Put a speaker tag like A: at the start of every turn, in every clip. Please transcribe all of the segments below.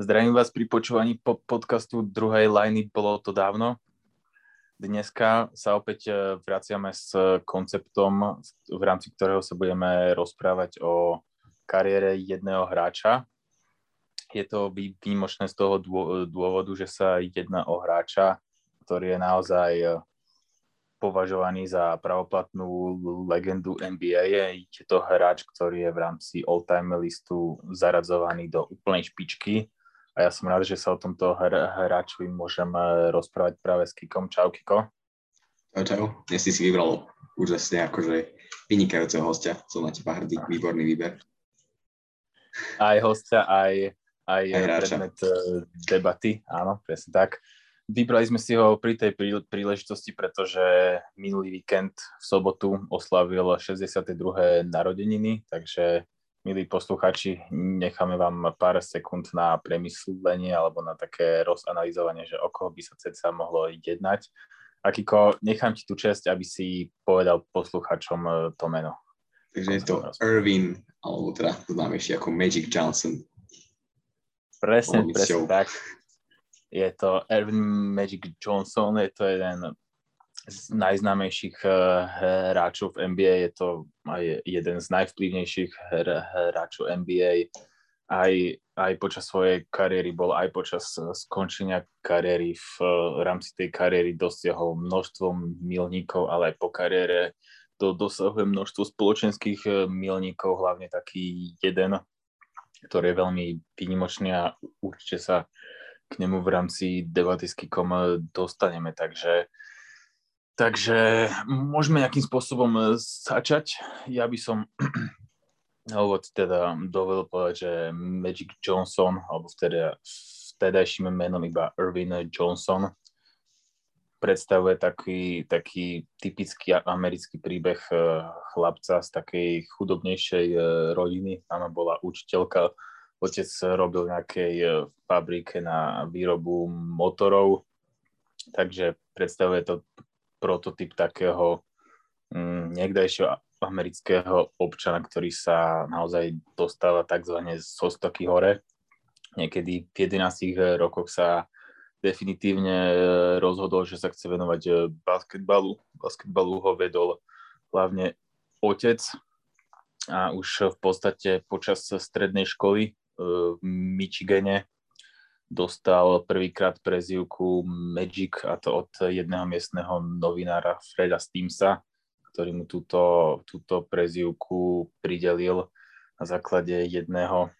A: Zdravím vás pri počúvaní po podcastu druhej liney, bolo to dávno. Dneska sa opäť e, vraciame s konceptom, v rámci ktorého sa budeme rozprávať o kariére jedného hráča. Je to výnimočné z toho dôvodu, že sa jedná o hráča, ktorý je naozaj považovaný za pravoplatnú legendu NBA. Je to hráč, ktorý je v rámci all-time listu zaradzovaný do úplnej špičky. A ja som rád, že sa o tomto hr- hráčovi môžem rozprávať práve s Kikom. Čau, Kiko.
B: Čau, čau. Dnes si si vybral úžasne akože vynikajúceho hostia. Som na teba hrdý, výborný výber.
A: Aj hostia, aj, aj, aj predmet eh, debaty, áno, presne tak. Vybrali sme si ho pri tej príležitosti, pretože minulý víkend v sobotu oslavil 62. narodeniny, takže milí posluchači, necháme vám pár sekúnd na premyslenie alebo na také rozanalizovanie, že o koho by sa ceca mohlo jednať. Akiko, nechám ti tú čest, aby si povedal posluchačom e, to meno.
B: Takže je to Irvin, alebo teda známejšie ako Magic Johnson.
A: Presne, presne tak je to Erwin Magic Johnson, je to jeden z najznámejších eh, hráčov v NBA, je to aj jeden z najvplyvnejších hráčov NBA. Aj, aj počas svojej kariéry bol, aj počas skončenia kariéry v, v rámci tej kariéry dosiahol množstvo milníkov, ale aj po kariére to dosahuje množstvo spoločenských eh, milníkov, hlavne taký jeden, ktorý je veľmi výnimočný a určite sa k nemu v rámci debaty s dostaneme, takže Takže môžeme nejakým spôsobom začať. Ja by som alebo teda dovedol povedať, že Magic Johnson, alebo vtedy, vtedajším menom iba Irvin Johnson, predstavuje taký, taký typický americký príbeh eh, chlapca z takej chudobnejšej eh, rodiny. Mama bola učiteľka otec robil nejakej fabrike na výrobu motorov, takže predstavuje to prototyp takého mm, niekdajšieho amerického občana, ktorý sa naozaj dostáva tzv. z stoky hore. Niekedy v 11 rokoch sa definitívne e, rozhodol, že sa chce venovať e, basketbalu. Basketbalu ho vedol hlavne otec a už v podstate počas strednej školy v Michigane dostal prvýkrát prezivku Magic a to od jedného miestneho novinára Freda Steamsa, ktorý mu túto, túto prezivku pridelil na základe jedného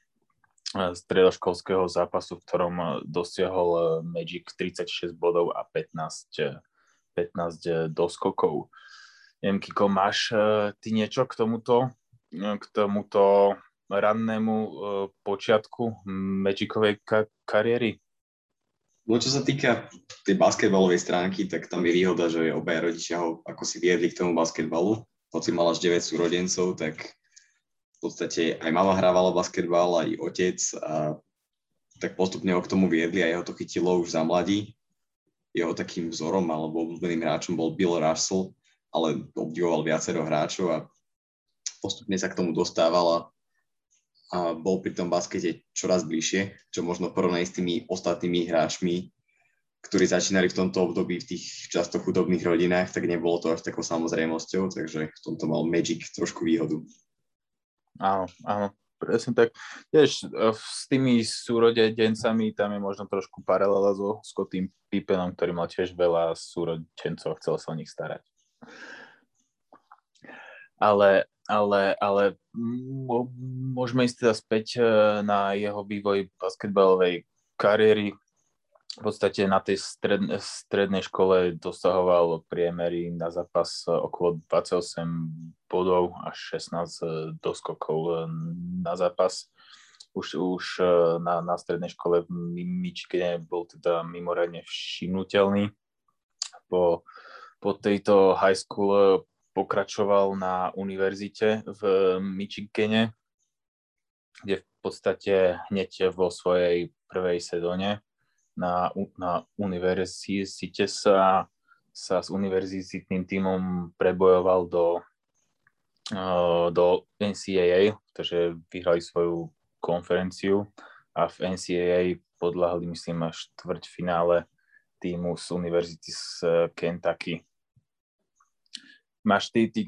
A: eh, stredoškolského zápasu, v ktorom dosiahol eh, Magic 36 bodov a 15, 15 doskokov. Neviem, Kiko, máš eh, ty niečo k tomuto, k tomuto rannému uh, počiatku Magicovej ka- kariéry?
B: No čo sa týka tej basketbalovej stránky, tak tam je výhoda, že obaja rodičia ho ako si viedli k tomu basketbalu. Hoci mal až 9 súrodencov, tak v podstate aj mama hrávala basketbal, aj otec a tak postupne ho k tomu viedli a jeho to chytilo už za mladí. Jeho takým vzorom alebo obľúbeným hráčom bol Bill Russell, ale obdivoval viacero hráčov a postupne sa k tomu dostával a a bol pri tom baskete čoraz bližšie, čo možno porovnaní s tými ostatnými hráčmi, ktorí začínali v tomto období v tých často chudobných rodinách, tak nebolo to až takou samozrejmosťou, takže v tomto mal Magic trošku výhodu.
A: Áno, áno, presne tak. Tiež e, s tými súrodencami tam je možno trošku paralela so Scottým Pippenom, ktorý mal tiež veľa súrodencov chcel sa o nich starať. Ale ale, ale môžeme ísť teda späť e, na jeho vývoj basketbalovej kariéry. V podstate na tej stred, strednej škole dosahoval priemery na zápas okolo 28 bodov až 16 e, doskokov e, na zápas. Už, už na, na strednej škole v Michigane bol teda mimoriadne všimnutelný. Po, po tejto high school pokračoval na univerzite v Michigane, kde v podstate hneď vo svojej prvej sezóne na, na univerzite sa, sa s univerzitným tímom prebojoval do, do NCAA, takže vyhrali svoju konferenciu a v NCAA podľahli, myslím, až finále týmu z Univerzity z Kentucky. Máš ty, ty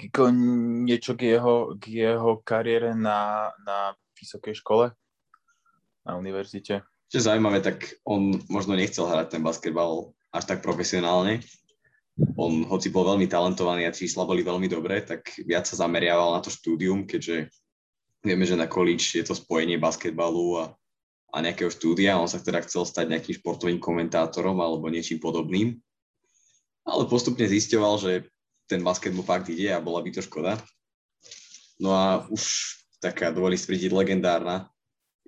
A: niečo k jeho, k jeho kariére na, na vysokej škole? Na univerzite?
B: Čo je zaujímavé, tak on možno nechcel hrať ten basketbal až tak profesionálne. On, hoci bol veľmi talentovaný a čísla boli veľmi dobré, tak viac sa zameriaval na to štúdium, keďže vieme, že na college je to spojenie basketbalu a, a nejakého štúdia. On sa teda chcel stať nejakým športovým komentátorom alebo niečím podobným. Ale postupne zisťoval, že ten basket mu fakt ide a bola by to škoda. No a už taká, dovolí stvrdiť, legendárna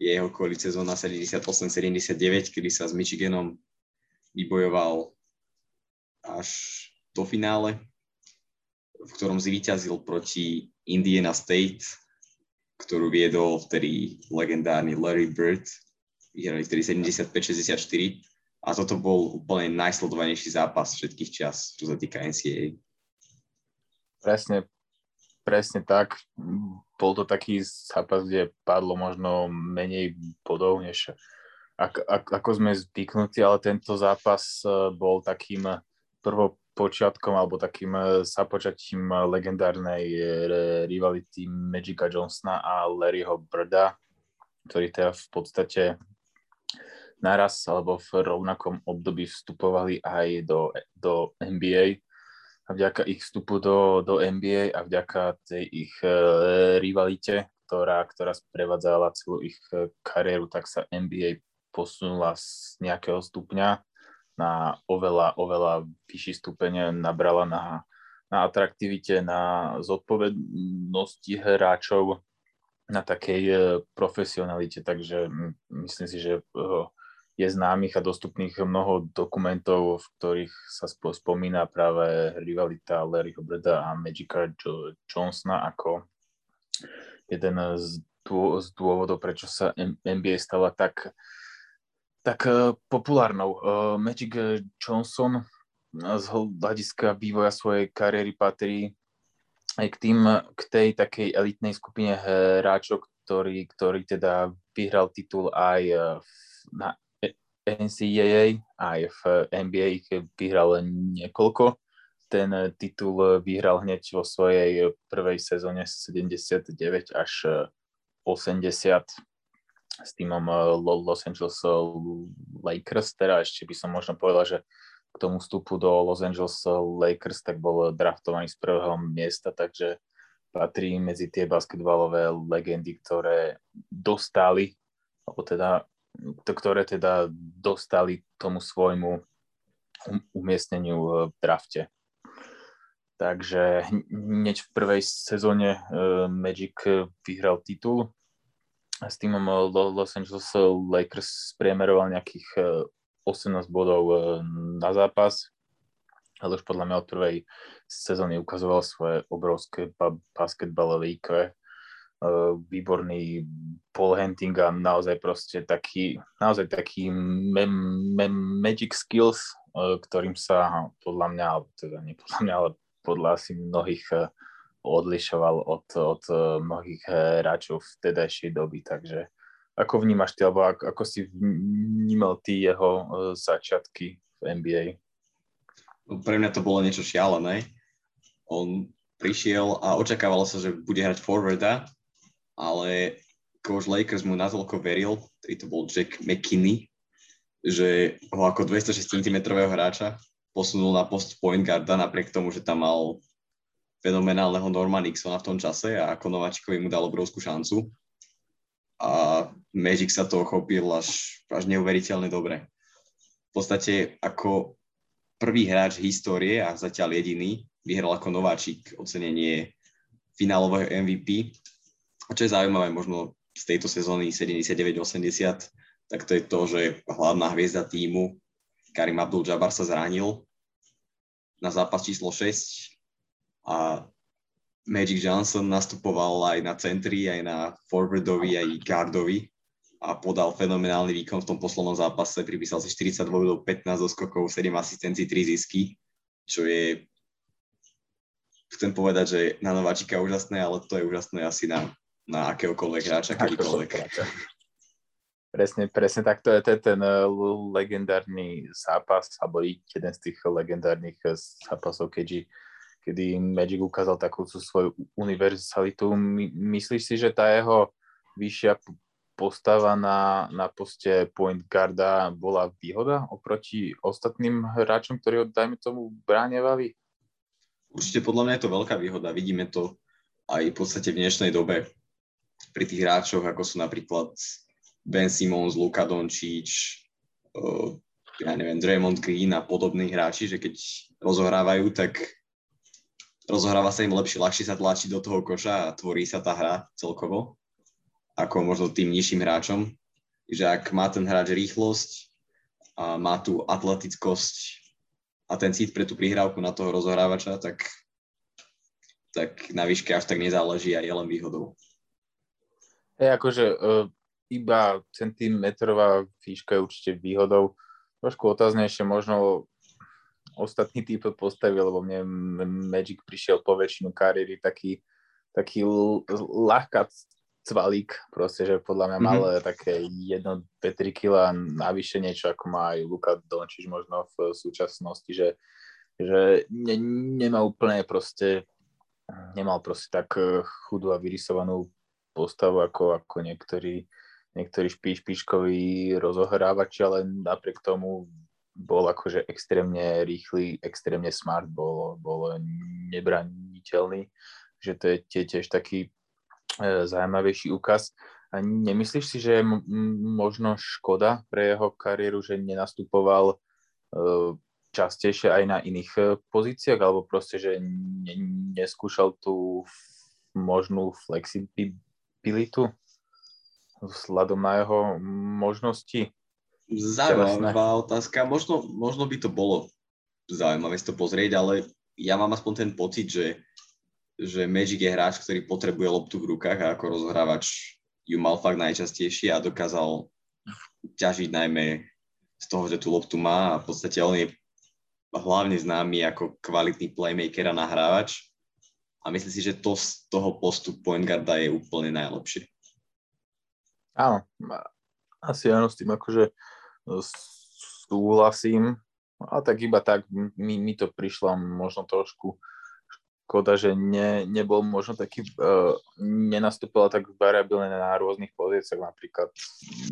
B: je jeho kvôli sezóna 78-79, kedy sa s Michiganom vybojoval až do finále, v ktorom zvíťazil proti Indiana State, ktorú viedol vtedy legendárny Larry Bird, vyhrali vtedy 75-64 a toto bol úplne najsledovanejší zápas všetkých čas, čo sa týka NCAA.
A: Presne, presne tak. Bol to taký zápas, kde padlo možno menej bodov, než ak, ak, ako sme zvyknutí, ale tento zápas e, bol takým prvopočiatkom alebo takým e, započatím legendárnej e, rivality Magica Johnsona a Larryho Birda, ktorí teda v podstate naraz alebo v rovnakom období vstupovali aj do, do NBA a vďaka ich vstupu do, do NBA a vďaka tej ich uh, rivalite, ktorá, ktorá sprevádzala celú ich uh, kariéru, tak sa NBA posunula z nejakého stupňa na oveľa, oveľa vyšší stupeň, nabrala na, na atraktivite, na zodpovednosti hráčov, na takej uh, profesionalite, takže myslím si, že uh, je známych a dostupných mnoho dokumentov, v ktorých sa spomína práve rivalita Larryho Breda a Magica Johnsona ako jeden z, dô, z dôvodov, prečo sa NBA stala tak, tak uh, populárnou. Uh, Magic Johnson z hľadiska vývoja svojej kariéry patrí aj k, tým, k tej takej elitnej skupine hráčov, ktorý, ktorý teda vyhral titul aj na NCAA, aj v NBA ich vyhral niekoľko. Ten titul vyhral hneď vo svojej prvej sezóne 79 až 80 s týmom Los Angeles Lakers. Teda ešte by som možno povedal, že k tomu vstupu do Los Angeles Lakers tak bol draftovaný z prvého miesta, takže patrí medzi tie basketbalové legendy, ktoré dostali, alebo teda ktoré teda dostali tomu svojmu um-, umiestneniu v drafte. Takže hneď v prvej sezóne uh, Magic vyhral titul s týmom Los Angeles Lakers spriemeroval nejakých 18 bodov uh, na zápas, ale už podľa mňa od prvej sezóny ukazoval svoje obrovské basketbalové IQ výborný Paul a naozaj proste taký, naozaj taký me, me, magic skills, uh, ktorým sa podľa mňa, alebo teda nie podľa mňa, ale podľa asi mnohých uh, odlišoval od, od mnohých hráčov v tedajšej doby, takže ako vnímaš ty, alebo ako, ako si vnímal ty jeho začiatky v NBA?
B: No, pre mňa to bolo niečo šialené. On prišiel a očakávalo sa, že bude hrať forwarda ale coach Lakers mu natoľko veril, ktorý to bol Jack McKinney, že ho ako 206 cm hráča posunul na post point guarda napriek tomu, že tam mal fenomenálneho Norma Nixona v tom čase a ako nováčikovi mu dal obrovskú šancu. A Magic sa to ochopil až, až neuveriteľne dobre. V podstate ako prvý hráč histórie a zatiaľ jediný vyhral ako nováčik ocenenie finálového MVP a čo je zaujímavé možno z tejto sezóny 79-80, tak to je to, že hlavná hviezda týmu Karim Abdul-Jabbar sa zranil na zápas číslo 6 a Magic Johnson nastupoval aj na centri, aj na forwardovi, aj guardovi a podal fenomenálny výkon v tom poslednom zápase, pripísal si 42 bodov, 15 doskokov, 7 asistencií, 3 zisky, čo je chcem povedať, že na nováčika úžasné, ale to je úžasné asi na na akéhokoľvek hráča, kedykoľvek.
A: Presne, presne tak. To je, to je ten uh, legendárny zápas, alebo jeden z tých legendárnych uh, zápasov, keďže kedy Magic ukázal takú svoju univerzalitu. My, myslíš si, že tá jeho vyššia postava na, na poste point guarda bola výhoda oproti ostatným hráčom, ktorí ho, dajme tomu, bránevali?
B: Určite podľa mňa je to veľká výhoda. Vidíme to aj v podstate v dnešnej dobe pri tých hráčoch, ako sú napríklad Ben Simmons, Luka Doncic, uh, ja neviem, Draymond Green a podobní hráči, že keď rozohrávajú, tak rozohráva sa im lepšie, ľahšie sa tlačí do toho koša a tvorí sa tá hra celkovo, ako možno tým nižším hráčom. Že ak má ten hráč rýchlosť a má tú atletickosť a ten cít pre tú prihrávku na toho rozohrávača, tak, tak na výške až tak nezáleží a je len výhodou.
A: Hej, akože uh, iba centimetrová výška je určite výhodou. Trošku otáznejšie možno ostatný typ postavy, lebo mne Magic prišiel po väčšinu kariéry taký, taký ľahká cvalík, proste, že podľa mňa mal mm-hmm. také 1-3 kg navyše niečo, ako má aj Luka Dončič možno v súčasnosti, že, že ne, nemá úplne proste nemal proste tak chudú a vyrysovanú postavu ako, ako niektorí, niektorí špíš, špičkoví rozohrávači, ale napriek tomu bol akože extrémne rýchly, extrémne smart, bol, bol nebraniteľný, že to je tiež taký e, zaujímavejší úkaz. A nemyslíš si, že je možno škoda pre jeho kariéru, že nenastupoval e, častejšie aj na iných e, pozíciách, alebo proste, že ne, neskúšal tú možnú flexibilitu vzhľadom na jeho možnosti?
B: Zaujímavá otázka. Možno, možno by to bolo zaujímavé si to pozrieť, ale ja mám aspoň ten pocit, že, že Magic je hráč, ktorý potrebuje loptu v rukách a ako rozhrávač ju mal fakt najčastejšie a dokázal ťažiť najmä z toho, že tú loptu má a v podstate on je hlavne známy ako kvalitný playmaker a nahrávač a myslím si, že to z toho postu point guarda je úplne najlepšie.
A: Áno, asi áno s tým akože súhlasím. A tak iba tak mi, mi to prišlo možno trošku škoda, že ne, nebol možno taký, uh, nenastupoval tak variabilne na rôznych pozíciách. Napríklad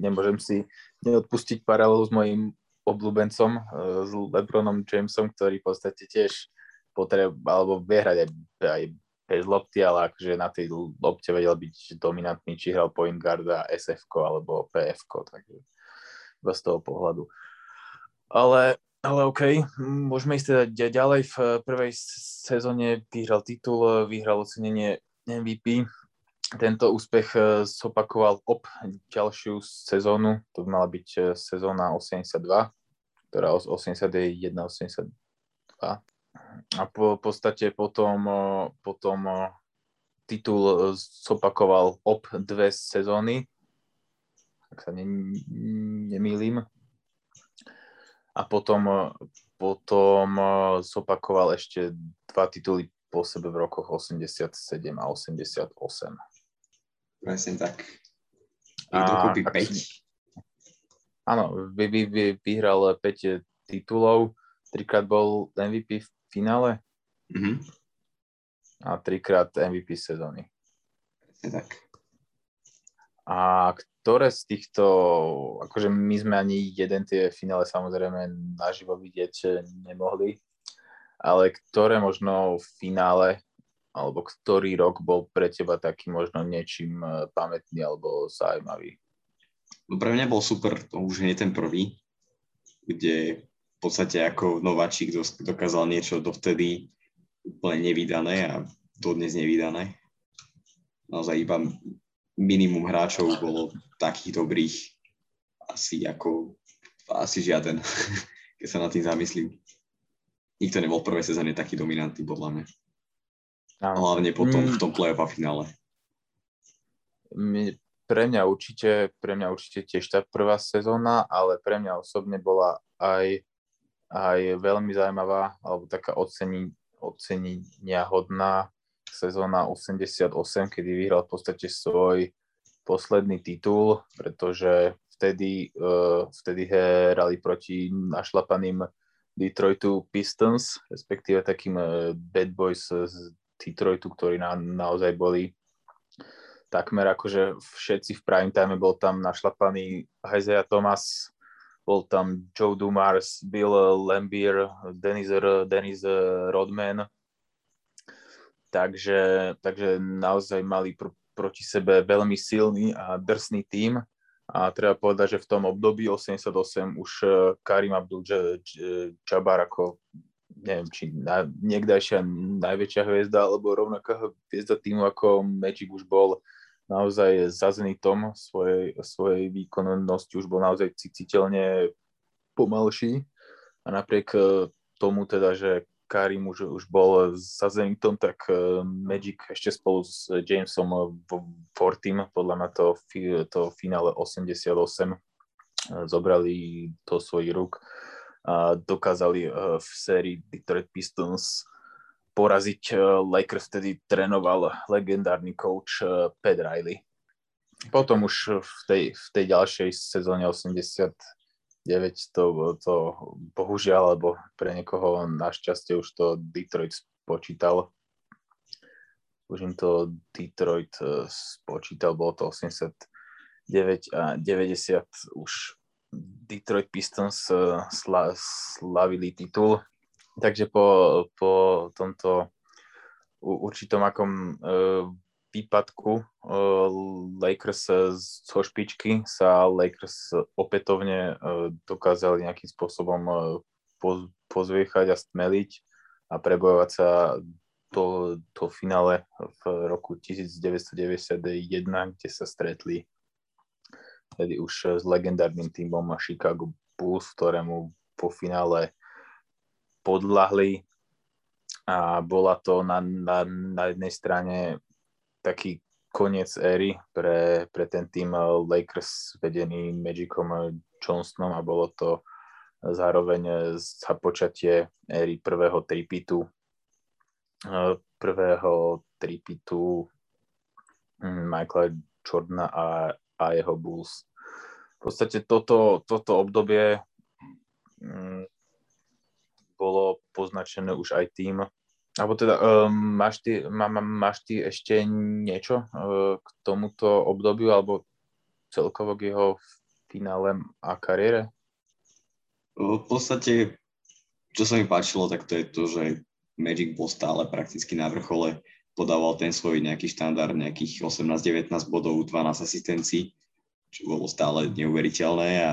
A: nemôžem si neodpustiť paralelu s mojim obľúbencom, uh, s Lebronom Jamesom, ktorý v podstate tiež potreb, alebo vie aj, aj bez lopty, ale akože na tej lopte vedel byť dominantný, či hral point guarda, sf alebo pf takže iba z toho pohľadu. Ale, ale OK, môžeme ísť teda ďalej. V prvej sezóne vyhral titul, vyhral ocenenie MVP. Tento úspech eh, zopakoval op ďalšiu sezónu, to by mala byť eh, sezóna 82, ktorá 81, 82. A po podstate potom, potom titul zopakoval op dve sezóny, ak sa ne, nemýlim. A potom, potom zopakoval ešte dva tituly po sebe v rokoch 87 a 88.
B: Presne tak. Je dokopy 5.
A: Áno, vy, vy, vy, vyhral 5 titulov, trikrát bol MVP v finále mm-hmm. a trikrát MVP sezóny.
B: Tak.
A: A ktoré z týchto, akože my sme ani jeden tie finále samozrejme naživo vidieť nemohli, ale ktoré možno v finále alebo ktorý rok bol pre teba taký možno niečím e, pamätný alebo zaujímavý?
B: No pre mňa bol super, to už nie ten prvý, kde podstate ako nováčik dokázal niečo dovtedy úplne nevydané a dodnes nevydané. Naozaj iba minimum hráčov bolo takých dobrých asi ako asi žiaden, keď sa nad tým zamyslím. Nikto nebol v prvej sezóne taký dominantný, podľa mňa. Áno. Hlavne potom mm. v tom play-off a finále.
A: Pre mňa určite, pre mňa určite tiež tá prvá sezóna, ale pre mňa osobne bola aj, aj veľmi zaujímavá, alebo taká ocení, ocenenia hodná sezóna 88, kedy vyhral v podstate svoj posledný titul, pretože vtedy, uh, vtedy hrali proti našlapaným Detroitu Pistons, respektíve takým uh, bad boys z Detroitu, ktorí na, naozaj boli takmer akože všetci v prime time bol tam našlapaný Isaiah Thomas, bol tam Joe Dumars, Bill Lambier, Dennis, Dennis Rodman, takže, takže naozaj mali pr- proti sebe veľmi silný a drsný tím. A treba povedať, že v tom období 88 už eh, Karim Abdul-Jabbar ako neviem, či na, niekdajšia najväčšia hviezda, alebo rovnaká hviezda týmu ako Magic už bol naozaj za zenitom svojej, svojej výkonnosti, už bol naozaj citeľne pomalší. A napriek eh, tomu teda, že Karim už, už bol za Zenitom, tak eh, Magic ešte spolu s Jamesom Fortym, podľa mňa to, to finále 88 eh, zobrali do svojich rúk a dokázali v sérii Detroit Pistons poraziť Lakers, vtedy trénoval legendárny coach Pat Riley. Potom už v tej, v tej ďalšej sezóne 80 9 to, to bohužiaľ, alebo pre niekoho našťastie už to Detroit spočítal. Už im to Detroit e, spočítal, bolo to 89 a 90 už Detroit Pistons sla, slavili titul. Takže po, po tomto určitom akom e, výpadku Lakers zo špičky sa Lakers opätovne dokázali nejakým spôsobom pozviechať a stmeliť a prebojovať sa do, do finále v roku 1991, kde sa stretli tedy už s legendárnym týmom Chicago Bulls, ktorému po finále podľahli a bola to na, na, na jednej strane taký koniec éry pre, pre ten tým Lakers vedený Magicom Johnsonom a bolo to zároveň započatie éry prvého tripitu prvého tripitu hm, Michaela Jordana a, a jeho Bulls. V podstate toto, toto obdobie hm, bolo poznačené už aj tým, alebo teda, um, máš, ty, má, má, máš ty ešte niečo uh, k tomuto obdobiu, alebo celkovo k jeho finále a kariére?
B: V podstate, čo sa mi páčilo, tak to je to, že Magic bol stále prakticky na vrchole, podával ten svoj nejaký štandard, nejakých 18-19 bodov, 12 asistencií, čo bolo stále neuveriteľné a,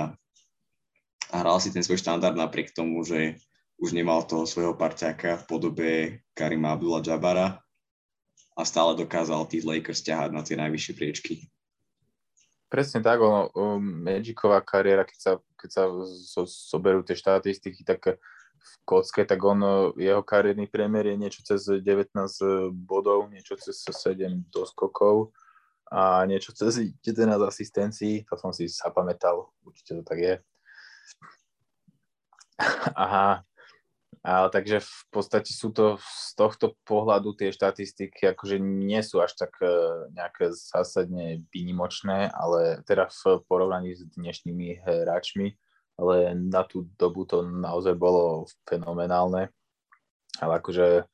B: a hral si ten svoj štandard napriek tomu, že už nemal toho svojho parťáka v podobe Karima Abdullah Jabara a stále dokázal tých Lakers ťahať na tie najvyššie priečky.
A: Presne tak, ono, Magicová kariéra, keď sa, keď sa so, soberú tie štatistiky, tak v kocke, tak on, jeho kariérny priemer je niečo cez 19 bodov, niečo cez 7 doskokov a niečo cez 11 asistencií, to som si zapamätal, určite to tak je. Aha, ale takže v podstate sú to z tohto pohľadu tie štatistiky akože nie sú až tak e, nejaké zásadne výnimočné, ale teda v porovnaní s dnešnými hráčmi, ale na tú dobu to naozaj bolo fenomenálne. Ale akože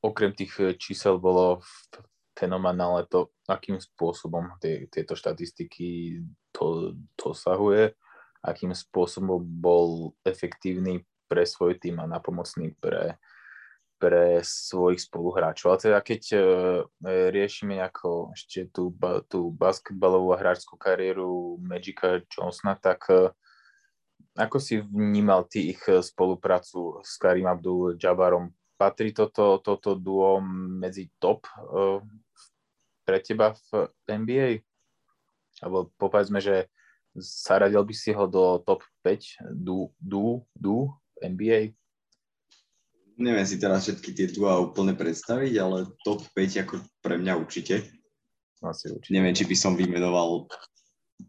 A: okrem tých čísel bolo fenomenálne to, akým spôsobom tie, tieto štatistiky to dosahuje, akým spôsobom bol efektívny pre svoj tým a napomocný pre, pre svojich spoluhráčov. Ale teda keď uh, riešime nejako ešte tú, tú basketbalovú a hráčskú kariéru Magica Johnsona, tak uh, ako si vnímal ty ich spoluprácu s Karim Abdul Jabarom? Patrí toto, toto duo medzi top uh, pre teba v NBA? Alebo povedzme, že zaradil by si ho do top 5 du, du, du NBA?
B: Neviem si teraz všetky tie duá úplne predstaviť, ale top 5 ako pre mňa určite.
A: Asi určite.
B: Neviem, či by som vymenoval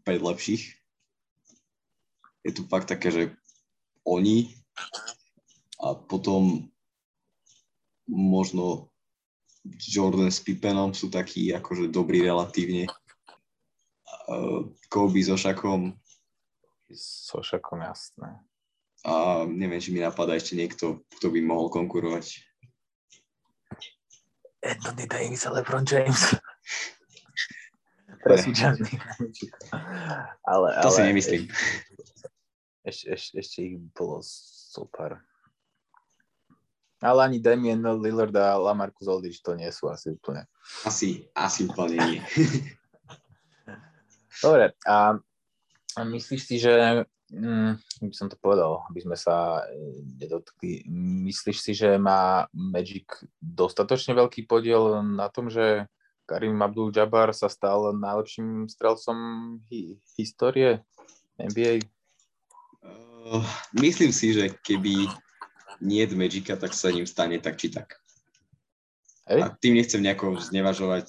B: 5 lepších. Je tu fakt také, že oni a potom možno Jordan s Pippenom sú takí akože dobrí relatívne. Uh, Kobe so Šakom.
A: So Šakom, jasné.
B: A neviem, či mi napadá ešte niekto, kto by mohol konkurovať.
A: Anthony Davis a LeBron James. Ale,
B: ale, to si nemyslím.
A: Ešte, ešte, ešte ich bolo super. Ale ani Damien Lillard a Lamarcus Aldridge to nie sú asi úplne.
B: Asi, asi úplne nie.
A: Dobre, a myslíš si, že mm, by som to povedal, aby sme sa e, nedotkli. Myslíš si, že má Magic dostatočne veľký podiel na tom, že Karim Abdul-Jabbar sa stal najlepším strelcom hi- histórie NBA?
B: Uh, myslím si, že keby nie Magica, tak sa ním stane tak či tak. Hej. A tým nechcem nejako znevažovať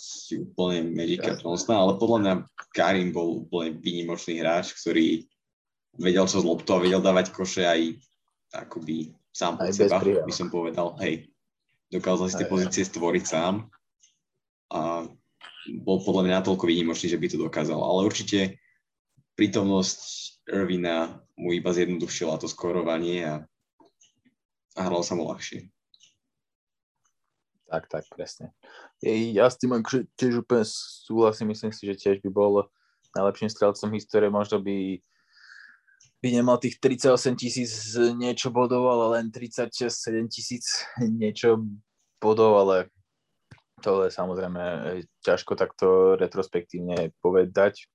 B: úplne Magica Johnsona, ale podľa mňa Karim bol úplne výnimočný hráč, ktorý vedel čo z loptu a vedel dávať koše aj akoby sám od seba, by som povedal. Hej, dokázal si tie pozície stvoriť sám a bol podľa mňa natoľko výnimočný, že by to dokázal. Ale určite prítomnosť Irvina mu iba zjednodušila to skorovanie a, a hral sa mu ľahšie.
A: Tak, tak, presne. Ja s tým akože tiež úplne súhlasím, myslím si, že tiež by bol najlepším strelcom histórie, možno by by nemal tých 38 tisíc niečo bodov, ale len 36, 7 tisíc niečo bodov, ale to je samozrejme ťažko takto retrospektívne povedať.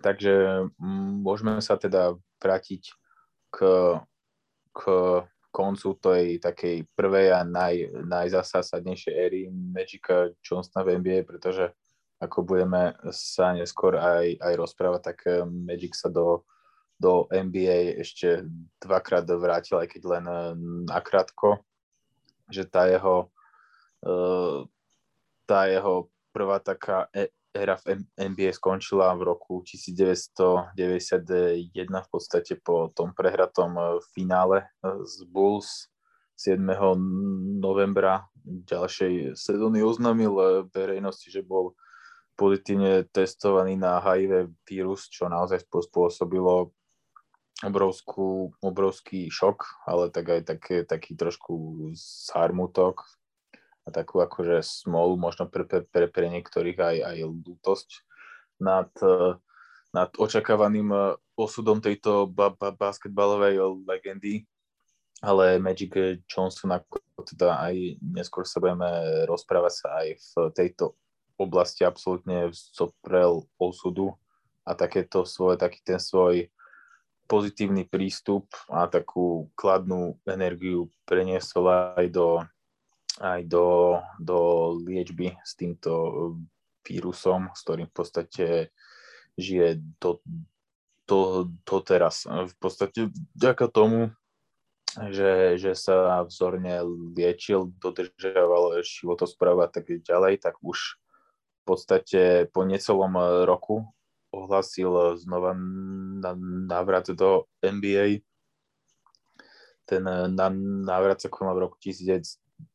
A: Takže mm, môžeme sa teda vrátiť k, k koncu tej takej prvej a naj, najzasásadnejšej éry Magica Johnsona v NBA, pretože ako budeme sa neskôr aj, aj rozprávať, tak eh, Magic sa do, do NBA ešte dvakrát vrátil, aj keď len eh, nakrátko, že tá jeho uh, tá jeho prvá taká éra v NBA skončila v roku 1991 v podstate po tom prehratom e, finále e, z Bulls 7. novembra ďalšej sezóny oznámil e, verejnosti, že bol pozitívne testovaný na HIV vírus, čo naozaj spôsobilo obrovskú, obrovský šok, ale tak aj také, taký trošku zármutok a takú akože smolu, možno pre, pre, pre, pre niektorých aj, aj lútosť nad, e, nad očakávaným e, osudom tejto ba, ba, basketbalovej legendy, ale Magic Johnson, ako teda aj neskôr sa budeme rozprávať sa aj v tejto oblasti absolútne zoprel osudu a takéto svoje, taký ten svoj pozitívny prístup a takú kladnú energiu preniesol aj do aj do, do liečby s týmto vírusom, s ktorým v podstate žije do, do, do teraz. V podstate vďaka tomu, že, že sa vzorne liečil, dodržiaval životospráva a tak ďalej, tak už v podstate po necelom roku ohlasil znova návrat do NBA. Ten návrat sa konal v roku 1992,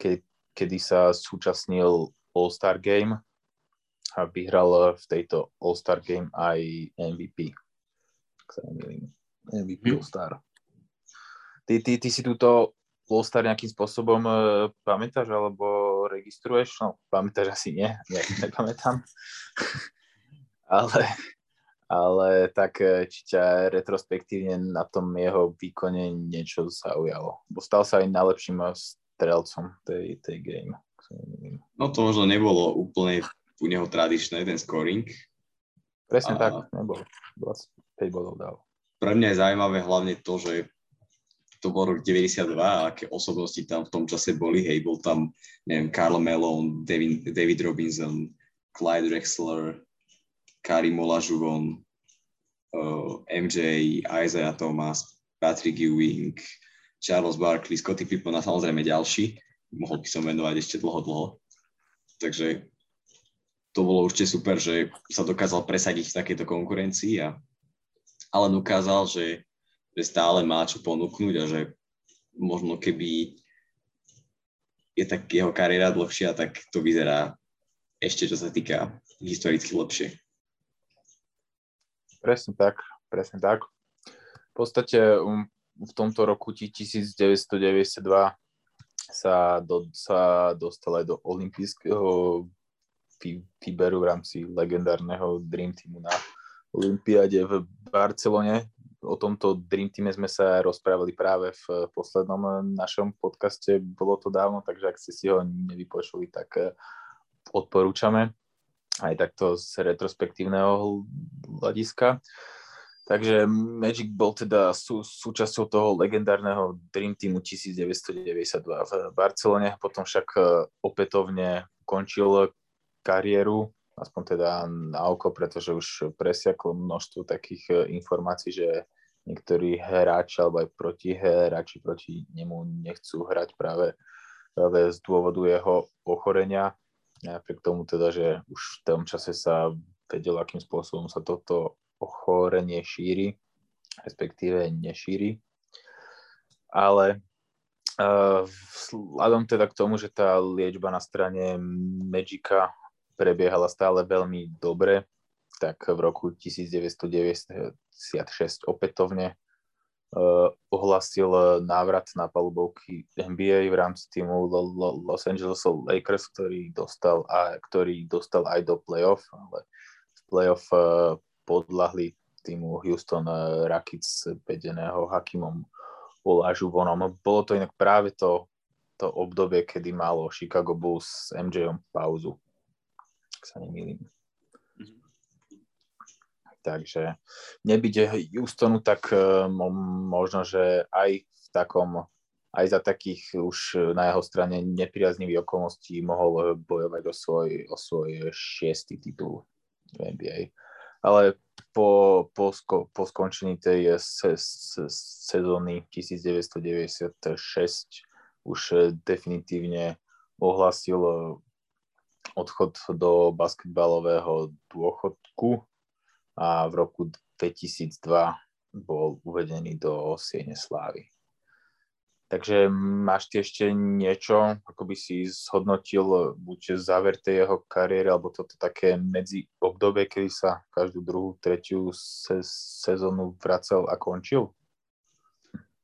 A: keď, kedy sa súčasnil All-Star Game a vyhral v tejto All-Star Game aj MVP. Ak sa nemýlim. MVP hmm. All-Star. Ty, ty, ty si túto All-Star nejakým spôsobom pamätáš alebo registruješ? No, pamätáš asi nie, ja si nepamätám. Ale ale tak e, či ťa retrospektívne na tom jeho výkone niečo zaujalo. Bo stal sa aj najlepším strelcom tej, tej game.
B: No to možno nebolo úplne u neho tradičné, ten scoring.
A: Presne a... tak, nebolo. 25 bodov dal.
B: Pre mňa je zaujímavé hlavne to, že to bol rok 92 a aké osobnosti tam v tom čase boli. Hej, bol tam, neviem, Karl Malone, David, David Robinson, Clyde Drexler, Karim Olajuwon, uh, MJ, Isaiah Thomas, Patrick Ewing, Charles Barkley, Scottie Pippen a samozrejme ďalší. Mohol by som venovať ešte dlho, dlho. Takže to bolo určite super, že sa dokázal presadiť v takejto konkurencii, a, ale ukázal, že, že stále má čo ponúknuť a že možno keby je tak jeho kariéra dlhšia, tak to vyzerá ešte čo sa týka historicky lepšie.
A: Presne tak, presne tak. V podstate um, v tomto roku 1992 sa, do, sa dostal aj do olympijského výberu v rámci legendárneho Dream Teamu na Olympiáde v Barcelone. O tomto Dream Teame sme sa rozprávali práve v poslednom našom podcaste. Bolo to dávno, takže ak ste si ho nevypočuli, tak eh, odporúčame aj takto z retrospektívneho hľadiska. Takže Magic bol teda sú, súčasťou toho legendárneho Dream Teamu 1992 v Barcelone, potom však eh, opätovne končil kariéru aspoň teda na oko, pretože už presiaklo množstvo takých e, informácií, že niektorí hráči alebo aj proti hráči proti nemu nechcú hrať práve, práve z dôvodu jeho ochorenia. Napriek tomu teda, že už v tom čase sa vedelo, akým spôsobom sa toto ochorenie šíri, respektíve nešíri. Ale uh, vzhľadom teda k tomu, že tá liečba na strane Magica prebiehala stále veľmi dobre, tak v roku 1996 opätovne uh, ohlasil návrat na palubovky NBA v rámci týmu Los Angeles Lakers, ktorý dostal, a, ktorý dostal aj do playoff, ale v playoff uh, podľahli týmu Houston Rockets vedeného Hakimom Olažuvonom. Bolo to inak práve to, to obdobie, kedy malo Chicago Bulls s MJom pauzu ak sa nemýlim. Mhm. Takže nebyť Houstonu, tak e, možno, že aj v takom, aj za takých už na jeho strane nepriaznivých okolností mohol bojovať o svoj, o svoj šiestý titul v NBA. Ale po, po, sko, po skončení tej se, se, sezóny 1996 už definitívne ohlasil odchod do basketbalového dôchodku a v roku 2002 bol uvedený do Siene Slávy. Takže máš ty ešte niečo, ako by si zhodnotil buď záver tej jeho kariéry, alebo toto také medzi obdobie, kedy sa každú druhú, tretiu se- sezónu vracal a končil?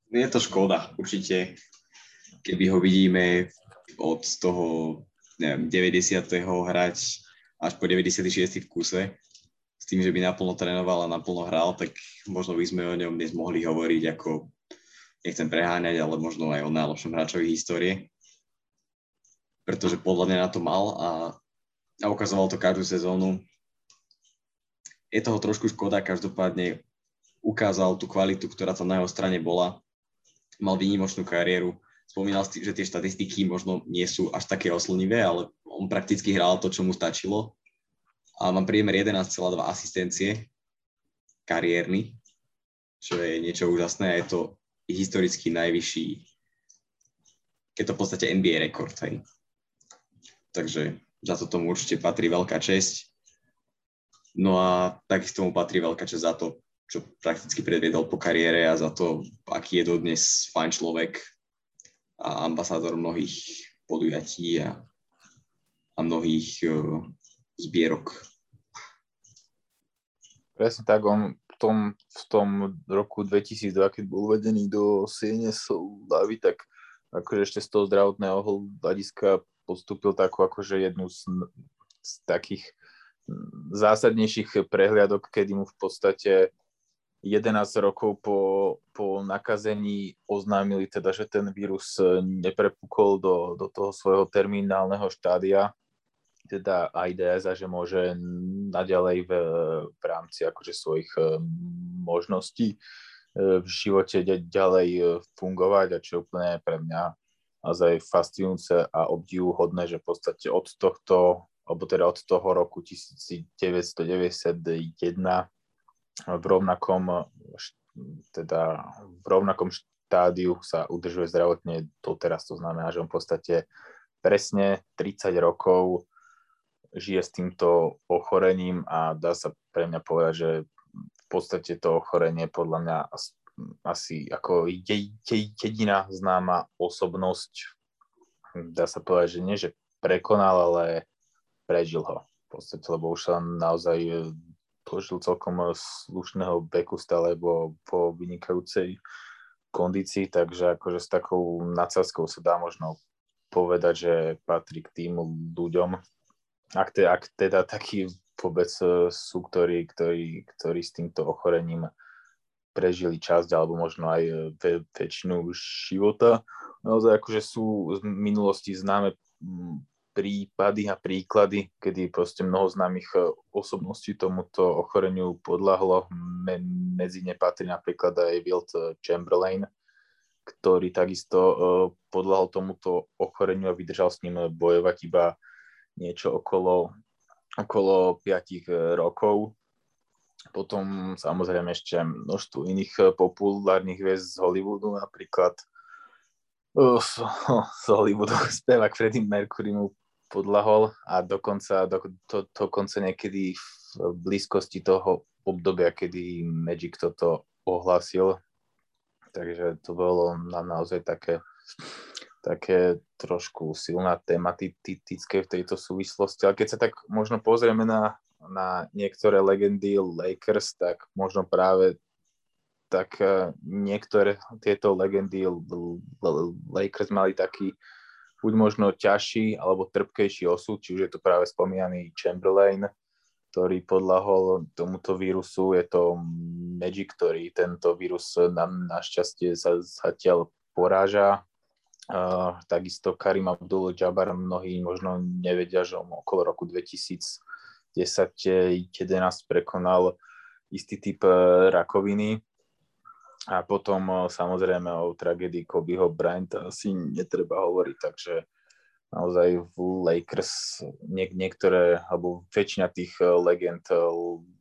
B: Je to škoda, určite. Keby ho vidíme od toho neviem, 90. hrať až po 96. v kuse, s tým, že by naplno trénoval a naplno hral, tak možno by sme o ňom dnes mohli hovoriť ako, nechcem preháňať, ale možno aj o najlepšom hráčovi histórie. Pretože podľa mňa na to mal a, a ukazoval to každú sezónu. Je toho trošku škoda, každopádne ukázal tú kvalitu, ktorá tam na jeho strane bola. Mal výnimočnú kariéru, spomínal že tie štatistiky možno nie sú až také oslnivé, ale on prakticky hral to, čo mu stačilo. A mám priemer 11,2 asistencie kariérny, čo je niečo úžasné a je to historicky najvyšší, je to v podstate NBA rekord, hej. Takže za to tomu určite patrí veľká česť. No a takisto mu patrí veľká česť za to, čo prakticky predviedol po kariére a za to, aký je dodnes fajn človek, a ambasádor mnohých podujatí a, a mnohých uh, zbierok.
A: Presne tak, on v tom, v tom roku 2002, keď bol uvedený do Siene Slavy, tak akože ešte z toho zdravotného hľadiska postúpil takú akože jednu z, z takých zásadnejších prehliadok, kedy mu v podstate 11 rokov po, po nakazení oznámili teda, že ten vírus neprepukol do, do toho svojho terminálneho štádia, teda AIDS a že môže naďalej v, v rámci akože svojich eh, možností eh, v živote ďalej fungovať a čo je úplne pre mňa naozaj fascinujúce a obdivuhodné, že v podstate od tohto, alebo teda od toho roku 1991 v rovnakom, teda v rovnakom štádiu sa udržuje zdravotne doteraz. To znamená, že on v podstate presne 30 rokov žije s týmto ochorením a dá sa pre mňa povedať, že v podstate to ochorenie podľa mňa asi ako jediná známa osobnosť, dá sa povedať, že nie, že prekonal, ale prežil ho. podstate, lebo už sa naozaj požil celkom slušného beku stále po, po vynikajúcej kondícii, takže akože s takou nadsázkou sa dá možno povedať, že patrí k tým ľuďom, ak, te, ak teda takí vôbec e, sú, ktorí, ktorí, ktorí s týmto ochorením prežili časť alebo možno aj e, ve, väčšinu života. Naozaj akože sú z minulosti známe prípady a príklady, kedy proste mnoho známych e, osobností tomuto ochoreniu podľahlo. Medzi ne patrí napríklad aj Wilt Chamberlain, ktorý takisto podľahol tomuto ochoreniu a vydržal s ním bojovať iba niečo okolo okolo 5 eh, rokov. Potom samozrejme ešte množstvo iných populárnych hviezd z Hollywoodu, napríklad z Hollywoodu spevák Freddie Mercury mu podlahol a dokonca, do, to, dokonca niekedy v blízkosti toho obdobia, kedy Magic toto ohlásil. Takže to bolo na, naozaj také také trošku silná tematické v tejto súvislosti. Ale keď sa tak možno pozrieme na, na niektoré legendy Lakers, tak možno práve tak e, niektoré tieto legendy Lakers mali taký buď možno ťažší alebo trpkejší osud, či už je to práve spomínaný Chamberlain, ktorý podľahol tomuto vírusu. Je to Magic, ktorý tento vírus na, našťastie sa zatiaľ poráža Uh, takisto Karim Abdul Jabbar mnohí možno nevedia, že on okolo roku 2010-11 prekonal istý typ e, rakoviny. A potom e, samozrejme o tragédii Kobeho Bryant asi netreba hovoriť, takže naozaj v Lakers niek- niektoré, alebo väčšina tých e, legend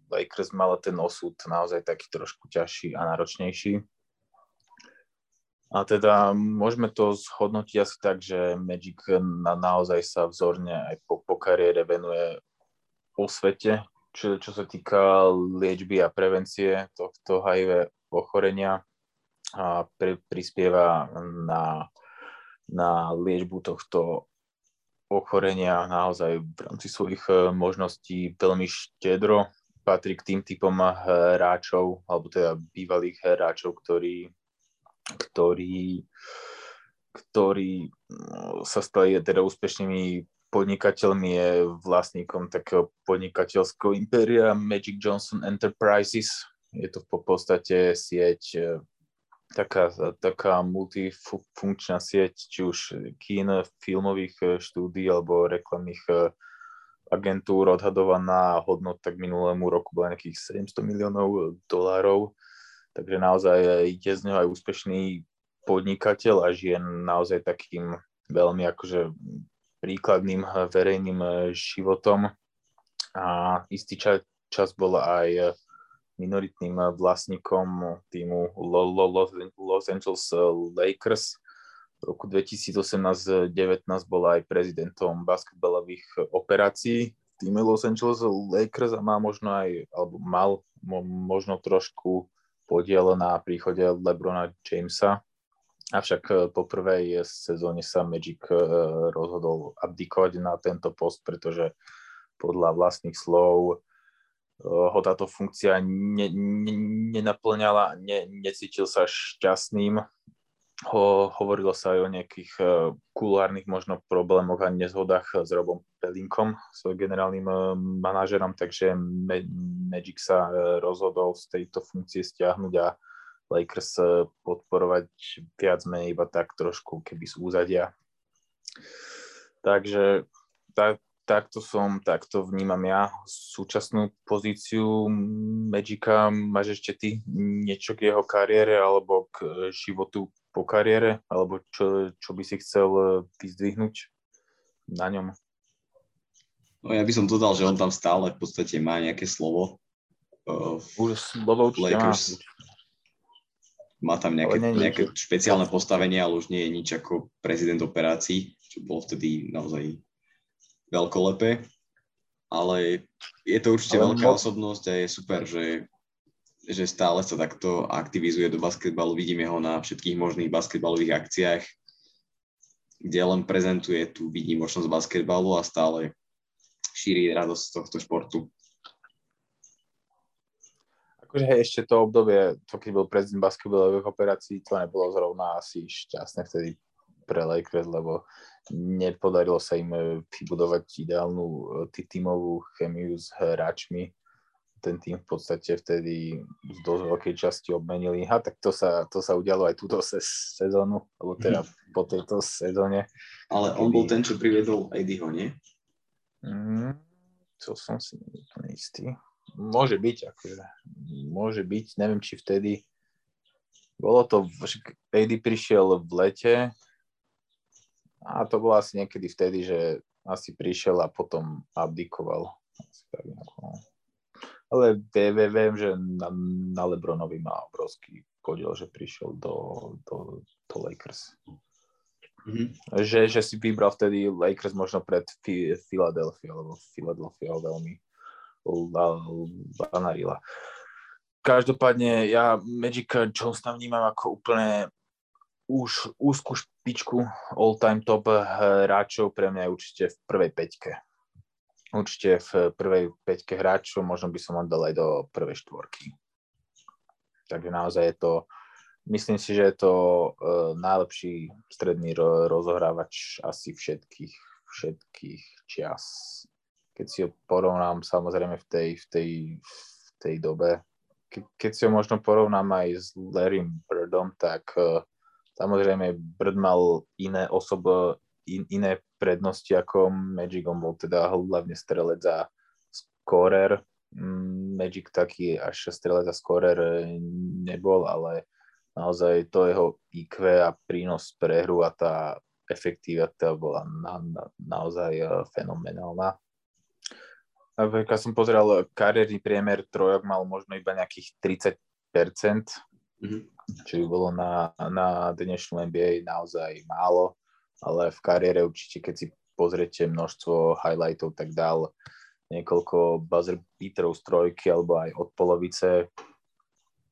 A: Lakers mala ten osud naozaj taký trošku ťažší a náročnejší. A teda môžeme to zhodnotiť asi tak, že Magic na, naozaj sa vzorne aj po, po kariére venuje po svete, čo, čo sa týka liečby a prevencie tohto HIV ochorenia a pre, prispieva na, na liečbu tohto ochorenia naozaj v rámci svojich e, možností veľmi štedro. Patrí k tým typom hráčov, alebo teda bývalých hráčov, ktorí ktorí, ktorí no, sa stali teda úspešnými podnikateľmi, je vlastníkom takého podnikateľského impéria Magic Johnson Enterprises. Je to v podstate sieť, e, taká, taká multifunkčná sieť, či už kín, filmových e, štúdí alebo reklamných e, agentúr odhadovaná hodnota k minulému roku bola nejakých 700 miliónov dolárov Takže naozaj je z neho aj úspešný podnikateľ a žije naozaj takým veľmi akože príkladným verejným životom. A istý čas, čas bol aj minoritným vlastníkom týmu Los Angeles Lakers. V roku 2018-19 bol aj prezidentom basketbalových operácií v týme Los Angeles Lakers a má možno aj, alebo mal možno trošku podiel na príchode Lebrona Jamesa. Avšak eh, po prvej sezóne sa Magic eh, rozhodol abdikovať na tento post, pretože podľa vlastných slov eh, ho táto funkcia ne, ne, nenaplňala, ne, necítil sa šťastným ho, hovorilo sa aj o nejakých uh, kulárnych možno problémoch a nezhodách s Robom Pelinkom, svojim generálnym uh, manažerom, takže Magic sa uh, rozhodol z tejto funkcie stiahnuť a Lakers podporovať viac menej iba tak trošku keby z úzadia. Takže tak, takto som, takto vnímam ja súčasnú pozíciu Magica. Máš ešte ty niečo k jeho kariére alebo k životu po kariére, alebo čo, čo by si chcel eh, vyzdvihnúť na ňom?
B: No ja by som dodal, že on tam stále v podstate má nejaké slovo.
A: Uh, Už slovo určite Lakers.
B: má. Má tam nejaké, nejaké špeciálne postavenie, ale už nie je nič ako prezident operácií, čo bolo vtedy naozaj veľkolepé. Ale je to určite ale veľká mo- osobnosť a je super, že že stále sa takto aktivizuje do basketbalu. Vidíme ho na všetkých možných basketbalových akciách, kde len prezentuje tú výnimočnosť basketbalu a stále šíri radosť z tohto športu.
A: Akože hej, ešte to obdobie, to keď bol prezident basketbalových operácií, to nebolo zrovna asi šťastné vtedy pre Lakers, lebo nepodarilo sa im vybudovať ideálnu tímovú chemiu s hráčmi, ten tým v podstate vtedy z dosť veľkej časti obmenili. A tak to sa, to sa udialo aj túto se- sezónu, alebo teda mm. po tejto sezóne.
B: Ale on kedy... bol ten, čo priviedol Eddieho, nie?
A: Mm, to som si úplne istý. Môže byť, akože. Môže byť, neviem, či vtedy bolo to, Eddie prišiel v lete a to bolo asi niekedy vtedy, že asi prišiel a potom abdikoval. No ale viem, že na, na Lebronovi má obrovský podiel, že prišiel do, do, do Lakers. Mm-hmm. Že, že si vybral vtedy Lakers možno pred Philadelphia, lebo Philadelphia ho veľmi banarila. Každopádne ja Magic Jones tam vnímam ako úplne už úzku špičku all-time top hráčov pre mňa je určite v prvej peťke určite v prvej peťke hráčov, možno by som ho dal aj do prvej štvorky. Takže naozaj je to, myslím si, že je to uh, najlepší stredný ro- rozohrávač asi všetkých, všetkých čias. Keď si ho porovnám samozrejme v tej, v tej, v tej dobe, Ke, keď si ho možno porovnám aj s Larrym Birdom, tak uh, samozrejme Bird mal iné osob, in, iné prednosti ako Magic. On bol teda hlavne strelec a scorer. Mm, Magic taký až strelec a scorer nebol, ale naozaj to jeho IQ a prínos pre hru a tá efektivita bola na, na, naozaj eh, fenomenálna. Keď som pozrel kariérny priemer trojok mal možno iba nejakých 30%, mm-hmm. Čo by bolo na, na dnešnú NBA naozaj málo ale v kariére určite, keď si pozriete množstvo highlightov, tak dal niekoľko buzzer beaterov z trojky alebo aj od polovice,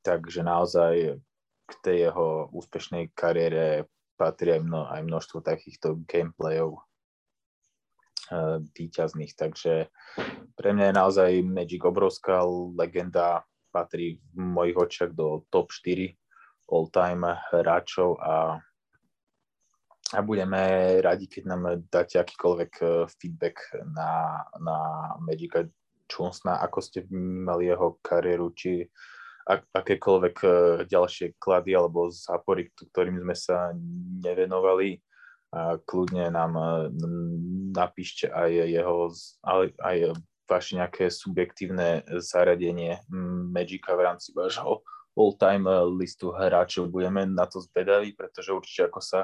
A: takže naozaj k tej jeho úspešnej kariére patrí aj, mno, aj množstvo takýchto gameplayov uh, výťazných, takže pre mňa je naozaj Magic obrovská legenda, patrí v mojich očiach do top 4 all-time hráčov a a budeme radi, keď nám dáte akýkoľvek e, feedback na, na Magica Jonesna, ako ste vnímali jeho kariéru, či ak, akékoľvek e, ďalšie klady alebo zápory, ktorým sme sa nevenovali. A kľudne nám e, napíšte aj jeho, aj vaše nejaké subjektívne zaradenie Magica v rámci vášho all-time listu hráčov. Budeme na to zvedaví, pretože určite ako sa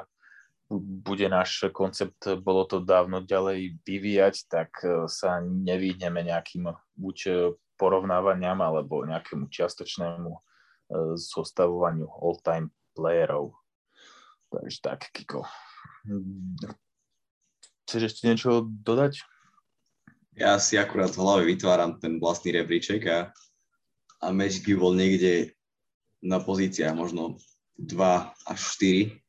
A: bude náš koncept, bolo to dávno ďalej vyvíjať, tak e, sa nevyhneme nejakým buď porovnávaniam alebo nejakému čiastočnému zostavovaniu all-time playerov. Takže tak, Kiko. Chceš ešte niečo dodať?
B: Ja si akurát v hlave vytváram ten vlastný rebríček a, a Magic by bol niekde na pozíciách možno 2 až 4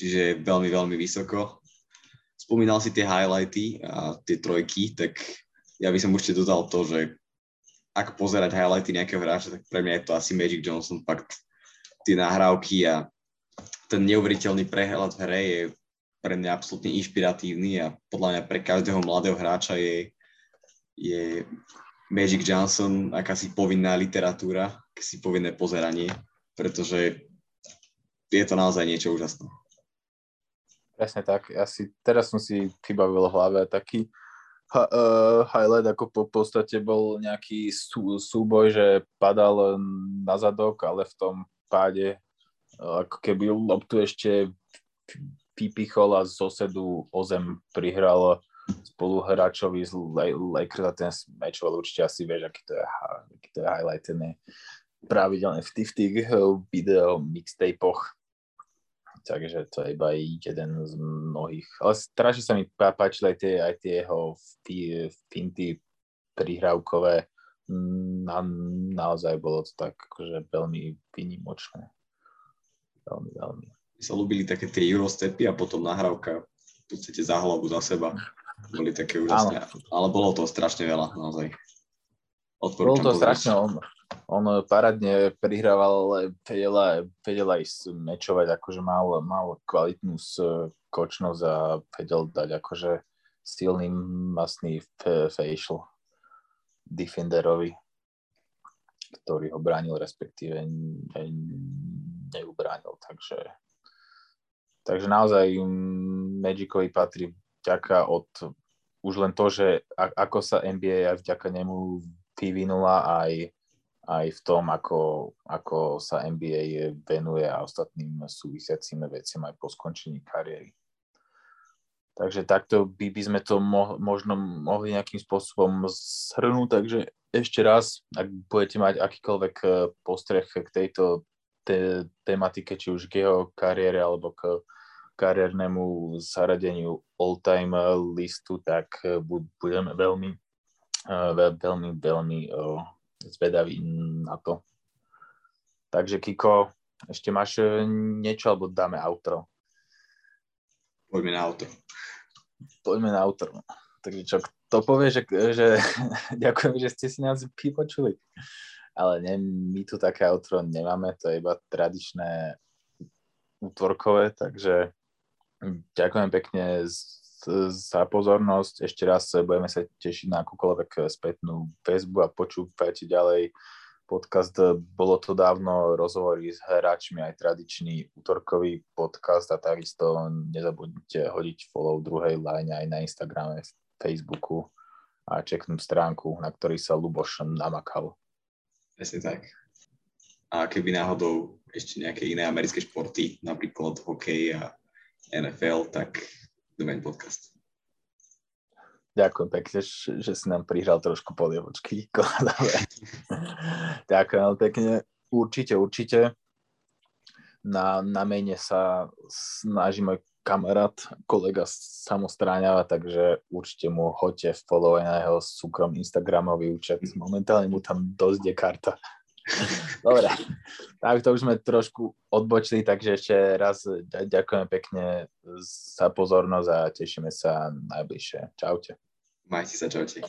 B: čiže veľmi, veľmi vysoko. Spomínal si tie highlighty a tie trojky, tak ja by som určite dodal to, že ak pozerať highlighty nejakého hráča, tak pre mňa je to asi Magic Johnson, fakt tie nahrávky a ten neuveriteľný prehľad v hre je pre mňa absolútne inšpiratívny a podľa mňa pre každého mladého hráča je, je Magic Johnson akási povinná literatúra, akási povinné pozeranie, pretože je to naozaj niečo úžasné.
A: Presne tak. Ja si, teraz som si vybavil v hlave taký ha, uh, highlight, ako po podstate bol nejaký sú, súboj, že padal na zadok, ale v tom páde uh, ako keby loptu ešte vypichol a z osedu o zem prihral spoluhráčovi z Lakers a ten mečoval určite asi vieš, aký to je, aký to je highlight, ten je pravidelne v tých, tých video mixtapoch takže to je iba jeden z mnohých. Ale strašne sa mi páčili aj tie, aj tie jeho finty prihrávkové. Na, naozaj bolo to tak akože veľmi vynimočné. Veľmi, veľmi.
B: Mi sa ľúbili také tie Eurostepy a potom nahrávka v podstate za hlavu za seba. boli také úžasné. Ale bolo to strašne veľa, naozaj.
A: Odporúčam bolo to pozrieť. strašne, on, on parádne prihrával, vedel, vedel aj mečovať, akože mal, mal kvalitnú skočnosť a vedel dať akože silný, masný facial defenderovi, ktorý ho bránil, respektíve neubránil, takže takže naozaj Magicovi patrí vďaka od už len to, že ako sa NBA aj vďaka nemu vyvinula aj, aj v tom, ako, ako sa NBA venuje a ostatným súvisiacím veciam aj po skončení kariéry. Takže takto by, by sme to mo- možno mohli nejakým spôsobom zhrnúť. Takže ešte raz, ak budete mať akýkoľvek eh, postreh k tejto te- tematike, či už k jeho kariére alebo k kariérnemu zaradeniu all-time listu, tak eh, budeme veľmi, veľmi, veľmi zvedaví na to. Takže Kiko, ešte máš niečo, alebo dáme outro?
B: Poďme na outro
A: poďme na autor. Takže čo, to povie, že, že ďakujem, že ste si nás vypočuli. Ale ne, my tu také outro nemáme, to je iba tradičné útvorkové, takže ďakujem pekne za pozornosť. Ešte raz budeme sa tešiť na akúkoľvek spätnú väzbu a počúvajte ďalej podcast. Bolo to dávno rozhovory s hráčmi, aj tradičný útorkový podcast a takisto nezabudnite hodiť follow druhej line aj na Instagrame, Facebooku a čeknúť stránku, na ktorej sa Luboš namakal.
B: Presne tak. A keby náhodou ešte nejaké iné americké športy, napríklad hokej a NFL, tak domeň podcast.
A: Ďakujem pekne, že si nám prihral trošku polievočky. Ďakujem pekne. Určite, určite. Na, na mene sa snaží môj kamarát, kolega samostráňava, takže určite mu hoďte follow aj na jeho súkromný Instagramový účet. Momentálne mu tam dosť je karta. Dobre, tak to už sme trošku odbočili, takže ešte raz ďakujem pekne za pozornosť a tešíme sa najbližšie. Čaute.
B: Majte sa, čaute.